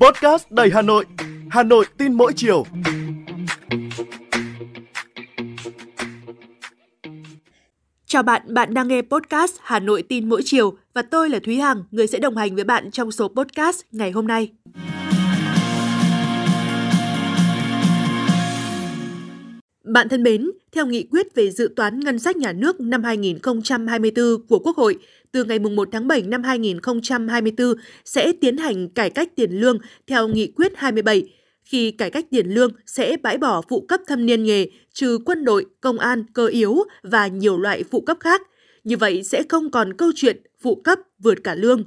Podcast đầy Hà Nội, Hà Nội tin mỗi chiều. Chào bạn, bạn đang nghe podcast Hà Nội tin mỗi chiều và tôi là Thúy Hằng, người sẽ đồng hành với bạn trong số podcast ngày hôm nay. Bạn thân mến, theo nghị quyết về dự toán ngân sách nhà nước năm 2024 của Quốc hội, từ ngày 1 tháng 7 năm 2024 sẽ tiến hành cải cách tiền lương theo nghị quyết 27. Khi cải cách tiền lương sẽ bãi bỏ phụ cấp thâm niên nghề, trừ quân đội, công an, cơ yếu và nhiều loại phụ cấp khác. Như vậy sẽ không còn câu chuyện phụ cấp vượt cả lương.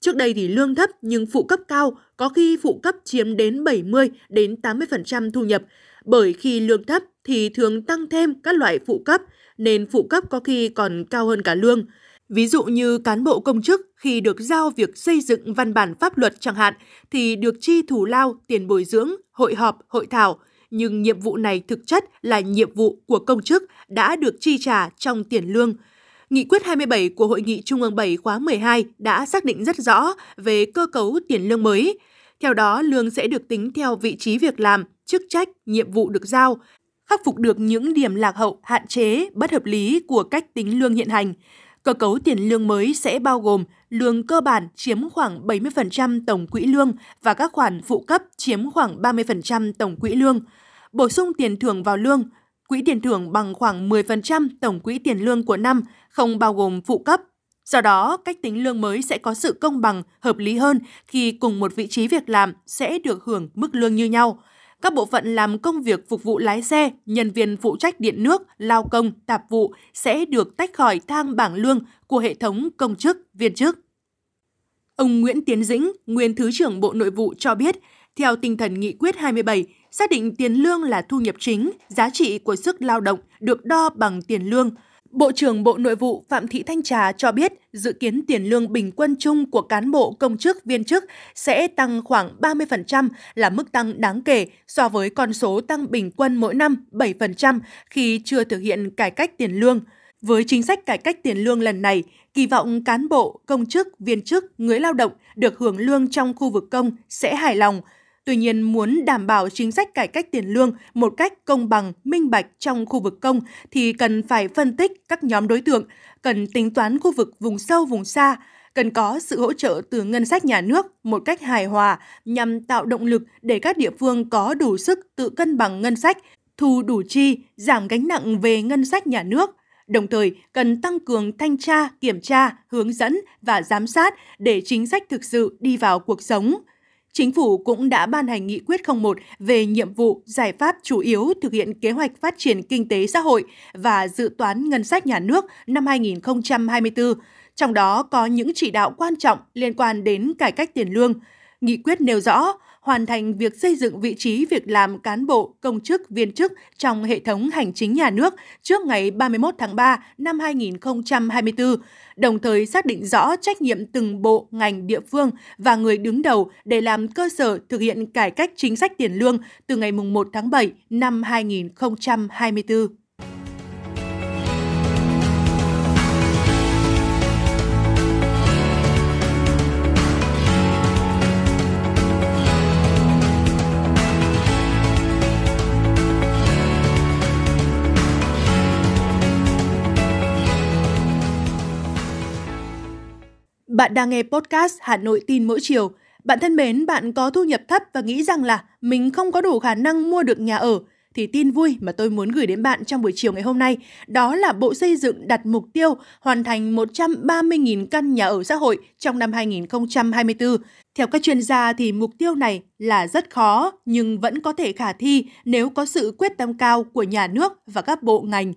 Trước đây thì lương thấp nhưng phụ cấp cao, có khi phụ cấp chiếm đến 70 đến 80% thu nhập, bởi khi lương thấp thì thường tăng thêm các loại phụ cấp, nên phụ cấp có khi còn cao hơn cả lương. Ví dụ như cán bộ công chức khi được giao việc xây dựng văn bản pháp luật chẳng hạn thì được chi thủ lao, tiền bồi dưỡng, hội họp, hội thảo, nhưng nhiệm vụ này thực chất là nhiệm vụ của công chức đã được chi trả trong tiền lương. Nghị quyết 27 của Hội nghị Trung ương 7 khóa 12 đã xác định rất rõ về cơ cấu tiền lương mới. Theo đó, lương sẽ được tính theo vị trí việc làm, chức trách, nhiệm vụ được giao, khắc phục được những điểm lạc hậu, hạn chế, bất hợp lý của cách tính lương hiện hành. Cơ cấu tiền lương mới sẽ bao gồm lương cơ bản chiếm khoảng 70% tổng quỹ lương và các khoản phụ cấp chiếm khoảng 30% tổng quỹ lương. Bổ sung tiền thưởng vào lương, quỹ tiền thưởng bằng khoảng 10% tổng quỹ tiền lương của năm, không bao gồm phụ cấp. Do đó, cách tính lương mới sẽ có sự công bằng, hợp lý hơn khi cùng một vị trí việc làm sẽ được hưởng mức lương như nhau các bộ phận làm công việc phục vụ lái xe, nhân viên phụ trách điện nước, lao công, tạp vụ sẽ được tách khỏi thang bảng lương của hệ thống công chức, viên chức. Ông Nguyễn Tiến Dĩnh, nguyên Thứ trưởng Bộ Nội vụ cho biết, theo tinh thần nghị quyết 27, xác định tiền lương là thu nhập chính, giá trị của sức lao động được đo bằng tiền lương – Bộ trưởng Bộ Nội vụ Phạm Thị Thanh Trà cho biết dự kiến tiền lương bình quân chung của cán bộ công chức viên chức sẽ tăng khoảng 30% là mức tăng đáng kể so với con số tăng bình quân mỗi năm 7% khi chưa thực hiện cải cách tiền lương. Với chính sách cải cách tiền lương lần này, kỳ vọng cán bộ, công chức, viên chức, người lao động được hưởng lương trong khu vực công sẽ hài lòng – Tuy nhiên, muốn đảm bảo chính sách cải cách tiền lương một cách công bằng, minh bạch trong khu vực công thì cần phải phân tích các nhóm đối tượng, cần tính toán khu vực vùng sâu, vùng xa, cần có sự hỗ trợ từ ngân sách nhà nước một cách hài hòa nhằm tạo động lực để các địa phương có đủ sức tự cân bằng ngân sách, thu đủ chi, giảm gánh nặng về ngân sách nhà nước. Đồng thời, cần tăng cường thanh tra, kiểm tra, hướng dẫn và giám sát để chính sách thực sự đi vào cuộc sống. Chính phủ cũng đã ban hành nghị quyết 01 về nhiệm vụ, giải pháp chủ yếu thực hiện kế hoạch phát triển kinh tế xã hội và dự toán ngân sách nhà nước năm 2024, trong đó có những chỉ đạo quan trọng liên quan đến cải cách tiền lương. Nghị quyết nêu rõ, hoàn thành việc xây dựng vị trí việc làm cán bộ, công chức, viên chức trong hệ thống hành chính nhà nước trước ngày 31 tháng 3 năm 2024, đồng thời xác định rõ trách nhiệm từng bộ, ngành, địa phương và người đứng đầu để làm cơ sở thực hiện cải cách chính sách tiền lương từ ngày 1 tháng 7 năm 2024. Bạn đang nghe podcast Hà Nội tin mỗi chiều. Bạn thân mến, bạn có thu nhập thấp và nghĩ rằng là mình không có đủ khả năng mua được nhà ở thì tin vui mà tôi muốn gửi đến bạn trong buổi chiều ngày hôm nay đó là Bộ Xây dựng đặt mục tiêu hoàn thành 130.000 căn nhà ở xã hội trong năm 2024. Theo các chuyên gia thì mục tiêu này là rất khó nhưng vẫn có thể khả thi nếu có sự quyết tâm cao của nhà nước và các bộ ngành.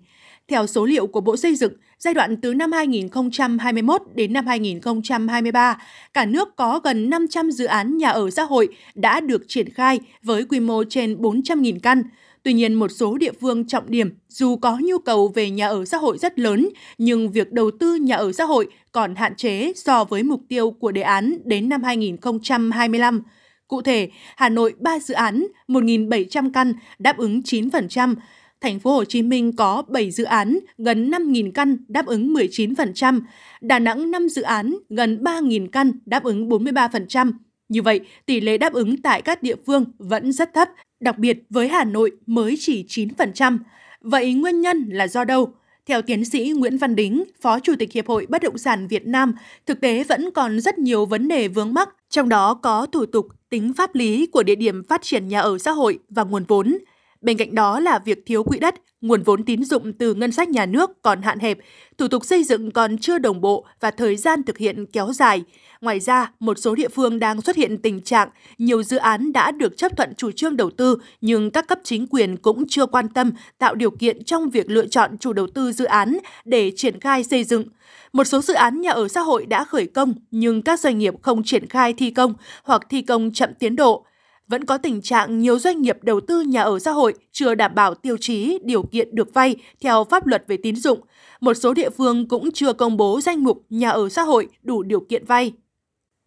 Theo số liệu của Bộ Xây dựng, giai đoạn từ năm 2021 đến năm 2023, cả nước có gần 500 dự án nhà ở xã hội đã được triển khai với quy mô trên 400.000 căn. Tuy nhiên, một số địa phương trọng điểm dù có nhu cầu về nhà ở xã hội rất lớn, nhưng việc đầu tư nhà ở xã hội còn hạn chế so với mục tiêu của đề án đến năm 2025. Cụ thể, Hà Nội 3 dự án, 1.700 căn, đáp ứng 9%, thành phố Hồ Chí Minh có 7 dự án gần 5.000 căn đáp ứng 19%, Đà Nẵng 5 dự án gần 3.000 căn đáp ứng 43%. Như vậy, tỷ lệ đáp ứng tại các địa phương vẫn rất thấp, đặc biệt với Hà Nội mới chỉ 9%. Vậy nguyên nhân là do đâu? Theo tiến sĩ Nguyễn Văn Đính, Phó Chủ tịch Hiệp hội Bất động sản Việt Nam, thực tế vẫn còn rất nhiều vấn đề vướng mắc, trong đó có thủ tục, tính pháp lý của địa điểm phát triển nhà ở xã hội và nguồn vốn. Bên cạnh đó là việc thiếu quỹ đất, nguồn vốn tín dụng từ ngân sách nhà nước còn hạn hẹp, thủ tục xây dựng còn chưa đồng bộ và thời gian thực hiện kéo dài. Ngoài ra, một số địa phương đang xuất hiện tình trạng nhiều dự án đã được chấp thuận chủ trương đầu tư nhưng các cấp chính quyền cũng chưa quan tâm tạo điều kiện trong việc lựa chọn chủ đầu tư dự án để triển khai xây dựng. Một số dự án nhà ở xã hội đã khởi công nhưng các doanh nghiệp không triển khai thi công hoặc thi công chậm tiến độ vẫn có tình trạng nhiều doanh nghiệp đầu tư nhà ở xã hội chưa đảm bảo tiêu chí, điều kiện được vay theo pháp luật về tín dụng. Một số địa phương cũng chưa công bố danh mục nhà ở xã hội đủ điều kiện vay.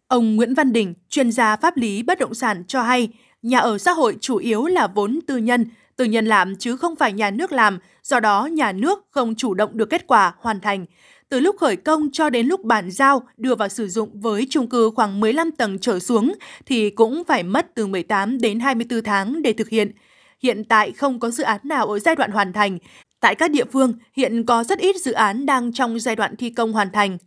Ông Nguyễn Văn Đình, chuyên gia pháp lý bất động sản cho hay, nhà ở xã hội chủ yếu là vốn tư nhân, tư nhân làm chứ không phải nhà nước làm, do đó nhà nước không chủ động được kết quả hoàn thành. Từ lúc khởi công cho đến lúc bàn giao đưa vào sử dụng với chung cư khoảng 15 tầng trở xuống thì cũng phải mất từ 18 đến 24 tháng để thực hiện. Hiện tại không có dự án nào ở giai đoạn hoàn thành. Tại các địa phương, hiện có rất ít dự án đang trong giai đoạn thi công hoàn thành.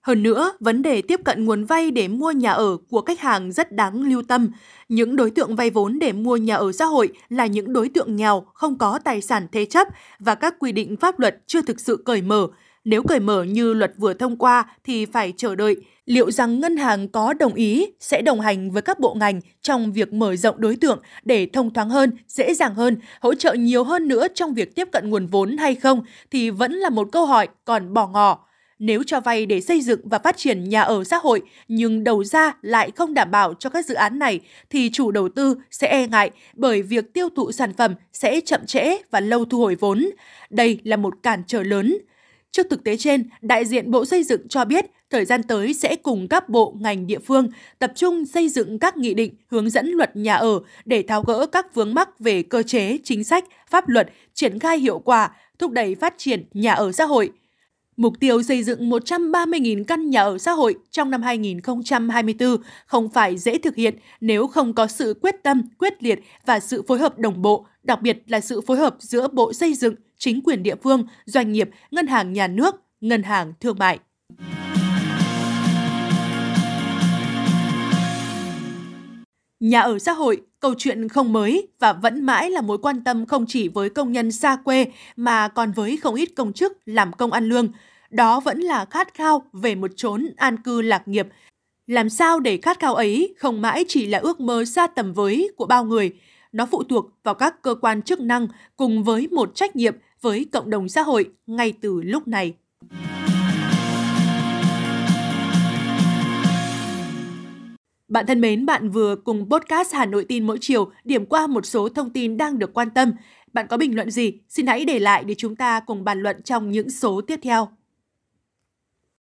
Hơn nữa, vấn đề tiếp cận nguồn vay để mua nhà ở của khách hàng rất đáng lưu tâm. Những đối tượng vay vốn để mua nhà ở xã hội là những đối tượng nghèo, không có tài sản thế chấp và các quy định pháp luật chưa thực sự cởi mở. Nếu cởi mở như luật vừa thông qua thì phải chờ đợi liệu rằng ngân hàng có đồng ý sẽ đồng hành với các bộ ngành trong việc mở rộng đối tượng để thông thoáng hơn, dễ dàng hơn, hỗ trợ nhiều hơn nữa trong việc tiếp cận nguồn vốn hay không thì vẫn là một câu hỏi còn bỏ ngỏ. Nếu cho vay để xây dựng và phát triển nhà ở xã hội nhưng đầu ra lại không đảm bảo cho các dự án này thì chủ đầu tư sẽ e ngại bởi việc tiêu thụ sản phẩm sẽ chậm trễ và lâu thu hồi vốn. Đây là một cản trở lớn. Trước thực tế trên, đại diện Bộ Xây dựng cho biết thời gian tới sẽ cùng các bộ ngành địa phương tập trung xây dựng các nghị định hướng dẫn luật nhà ở để tháo gỡ các vướng mắc về cơ chế, chính sách, pháp luật, triển khai hiệu quả, thúc đẩy phát triển nhà ở xã hội – Mục tiêu xây dựng 130.000 căn nhà ở xã hội trong năm 2024 không phải dễ thực hiện nếu không có sự quyết tâm, quyết liệt và sự phối hợp đồng bộ, đặc biệt là sự phối hợp giữa Bộ Xây dựng, chính quyền địa phương, doanh nghiệp, ngân hàng nhà nước, ngân hàng thương mại. Nhà ở xã hội, câu chuyện không mới và vẫn mãi là mối quan tâm không chỉ với công nhân xa quê mà còn với không ít công chức làm công ăn lương. Đó vẫn là khát khao về một chốn an cư lạc nghiệp. Làm sao để khát khao ấy không mãi chỉ là ước mơ xa tầm với của bao người, nó phụ thuộc vào các cơ quan chức năng cùng với một trách nhiệm với cộng đồng xã hội ngay từ lúc này. Bạn thân mến, bạn vừa cùng podcast Hà Nội tin mỗi chiều điểm qua một số thông tin đang được quan tâm. Bạn có bình luận gì? Xin hãy để lại để chúng ta cùng bàn luận trong những số tiếp theo.